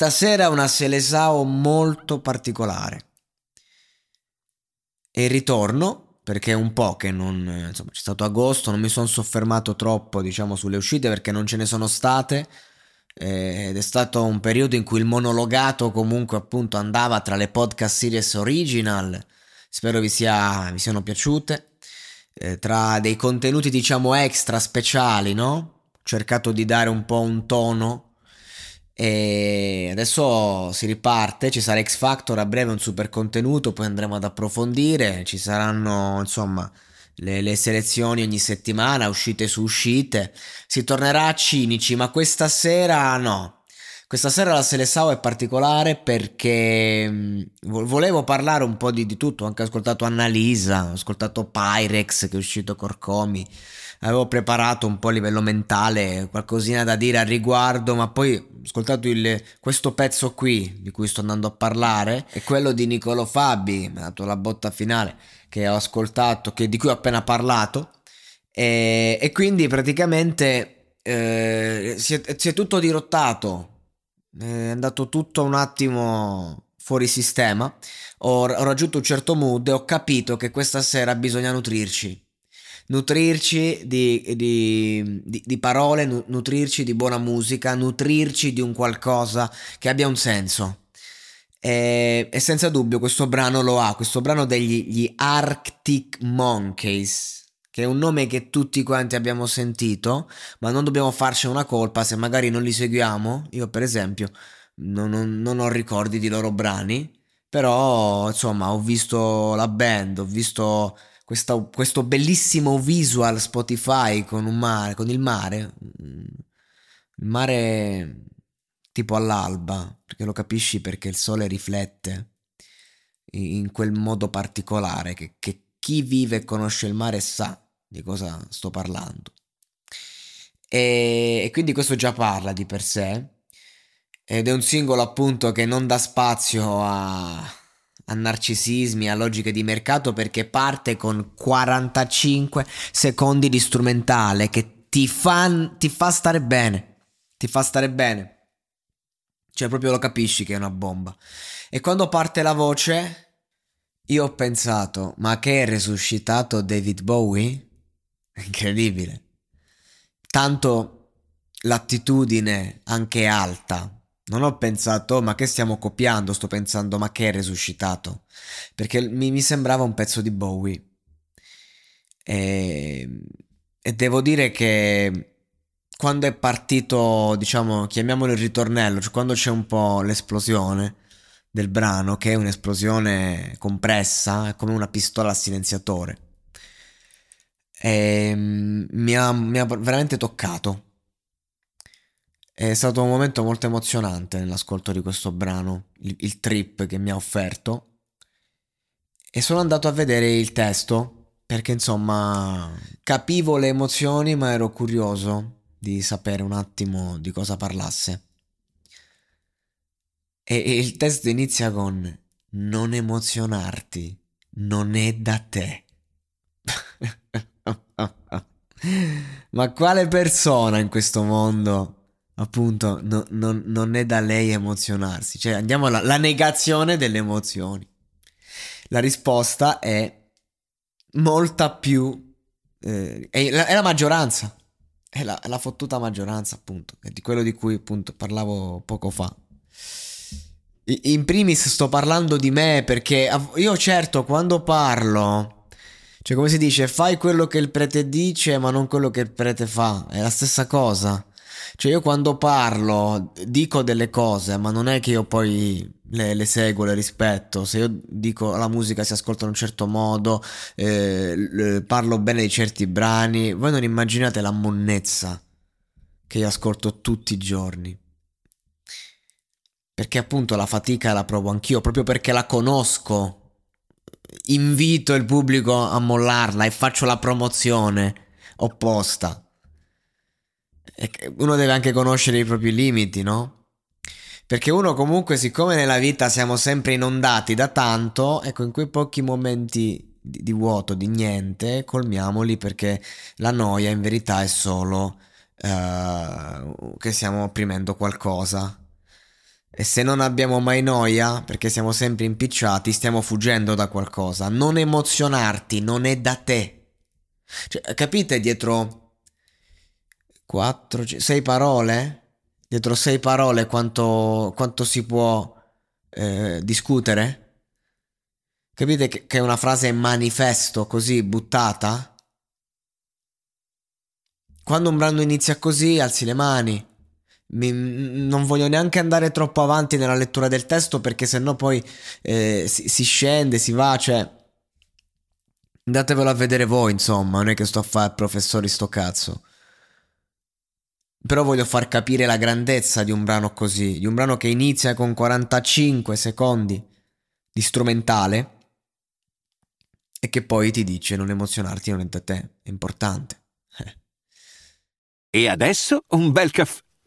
Stasera una Selesao molto particolare. E ritorno, perché è un po' che non... insomma, c'è stato agosto, non mi sono soffermato troppo, diciamo, sulle uscite perché non ce ne sono state. Eh, ed è stato un periodo in cui il monologato comunque appunto andava tra le podcast series original. Spero vi, sia, vi siano piaciute. Eh, tra dei contenuti diciamo extra speciali, no? Ho cercato di dare un po' un tono e adesso si riparte, ci sarà X Factor a breve, un super contenuto, poi andremo ad approfondire, ci saranno insomma le, le, selezioni ogni settimana, uscite su uscite, si tornerà a cinici, ma questa sera no. Questa sera la Selesao è particolare perché mh, volevo parlare un po' di, di tutto, ho anche ascoltato Annalisa, ho ascoltato Pyrex che è uscito Corcomi, avevo preparato un po' a livello mentale qualcosina da dire al riguardo, ma poi ho ascoltato il, questo pezzo qui di cui sto andando a parlare, è quello di Nicolo Fabi, mi ha dato la botta finale che ho ascoltato, che, di cui ho appena parlato, e, e quindi praticamente eh, si, è, si, è, tutto dirottato, è andato tutto un attimo fuori sistema, ho, ho raggiunto un certo mood e ho capito che questa sera bisogna nutrirci. Nutrirci di, di, di, di parole, nutrirci di buona musica, nutrirci di un qualcosa che abbia un senso. E, e, senza dubbio questo brano lo ha, questo brano degli Arctic Monkeys, che è un nome che tutti quanti abbiamo sentito, ma non dobbiamo farci una colpa se magari non li seguiamo. Io per esempio non, non, non ho ricordi di loro brani, però insomma ho visto la band, ho visto questa, questo bellissimo visual Spotify con, un mare, con il mare, il mare tipo all'alba, perché lo capisci perché il sole riflette in quel modo particolare che, che chi vive e conosce il mare sa di cosa sto parlando. E, e quindi questo già parla di per sé ed è un singolo appunto che non dà spazio a a narcisismi, a logiche di mercato perché parte con 45 secondi di strumentale che ti fa, ti fa stare bene, ti fa stare bene. Cioè proprio lo capisci che è una bomba. E quando parte la voce, io ho pensato, ma che è resuscitato David Bowie? Incredibile. Tanto l'attitudine anche alta non ho pensato, ma che stiamo copiando? Sto pensando, ma che è resuscitato? Perché mi, mi sembrava un pezzo di Bowie. E, e devo dire che quando è partito, diciamo, chiamiamolo il ritornello, cioè quando c'è un po' l'esplosione del brano, che è un'esplosione compressa, come una pistola a silenziatore. E, mi, ha, mi ha veramente toccato è stato un momento molto emozionante nell'ascolto di questo brano, il, il, trip che mi ha offerto. E sono andato a vedere il testo perché insomma capivo le emozioni ma ero curioso di sapere un attimo di cosa parlasse. E, il testo inizia con non emozionarti, non è da te. Ma quale persona in questo mondo appunto no, no, non è da lei emozionarsi? Cioè andiamo alla la negazione delle emozioni. La risposta è molta più... Eh, è, la, è, la, maggioranza. È la, la fottuta maggioranza appunto. È di quello di cui appunto parlavo poco fa. In primis sto parlando di me perché io certo quando parlo, cioè come si dice, fai quello che il prete dice ma non quello che il prete fa, è la stessa cosa. Cioè io quando parlo dico delle cose ma non è che io poi le, le seguo, le rispetto. Se io dico la musica si ascolta in un certo modo, eh, parlo bene di certi brani, voi non immaginate la monnezza che io ascolto tutti i giorni perché appunto la fatica la provo anch'io, proprio perché la conosco. Invito il pubblico a mollarla e faccio la promozione opposta. uno deve anche conoscere i propri limiti, no? Perché uno comunque, siccome nella vita siamo sempre inondati da tanto, ecco, in quei pochi momenti di, vuoto, di niente, colmiamoli perché la noia in verità è solo uh, che stiamo opprimendo qualcosa e se non abbiamo mai noia, perché siamo sempre impicciati, stiamo fuggendo da qualcosa. Non emozionarti, non è da te. Cioè, capite dietro 4, 6 parole? Dietro 6 parole quanto, quanto si può eh, discutere? Capite che, che è una frase manifesto così buttata? Quando un brano inizia così, alzi le mani mi, non voglio neanche andare troppo avanti nella lettura del testo perché sennò poi eh, si, si, scende, si va, cioè... Andatevelo a vedere voi, insomma, non è che sto a fare professori sto cazzo. Però voglio far capire la grandezza di un brano così, di un brano che inizia con 45 secondi di strumentale e che poi ti dice non emozionarti non è da te, è importante. e adesso un bel caffè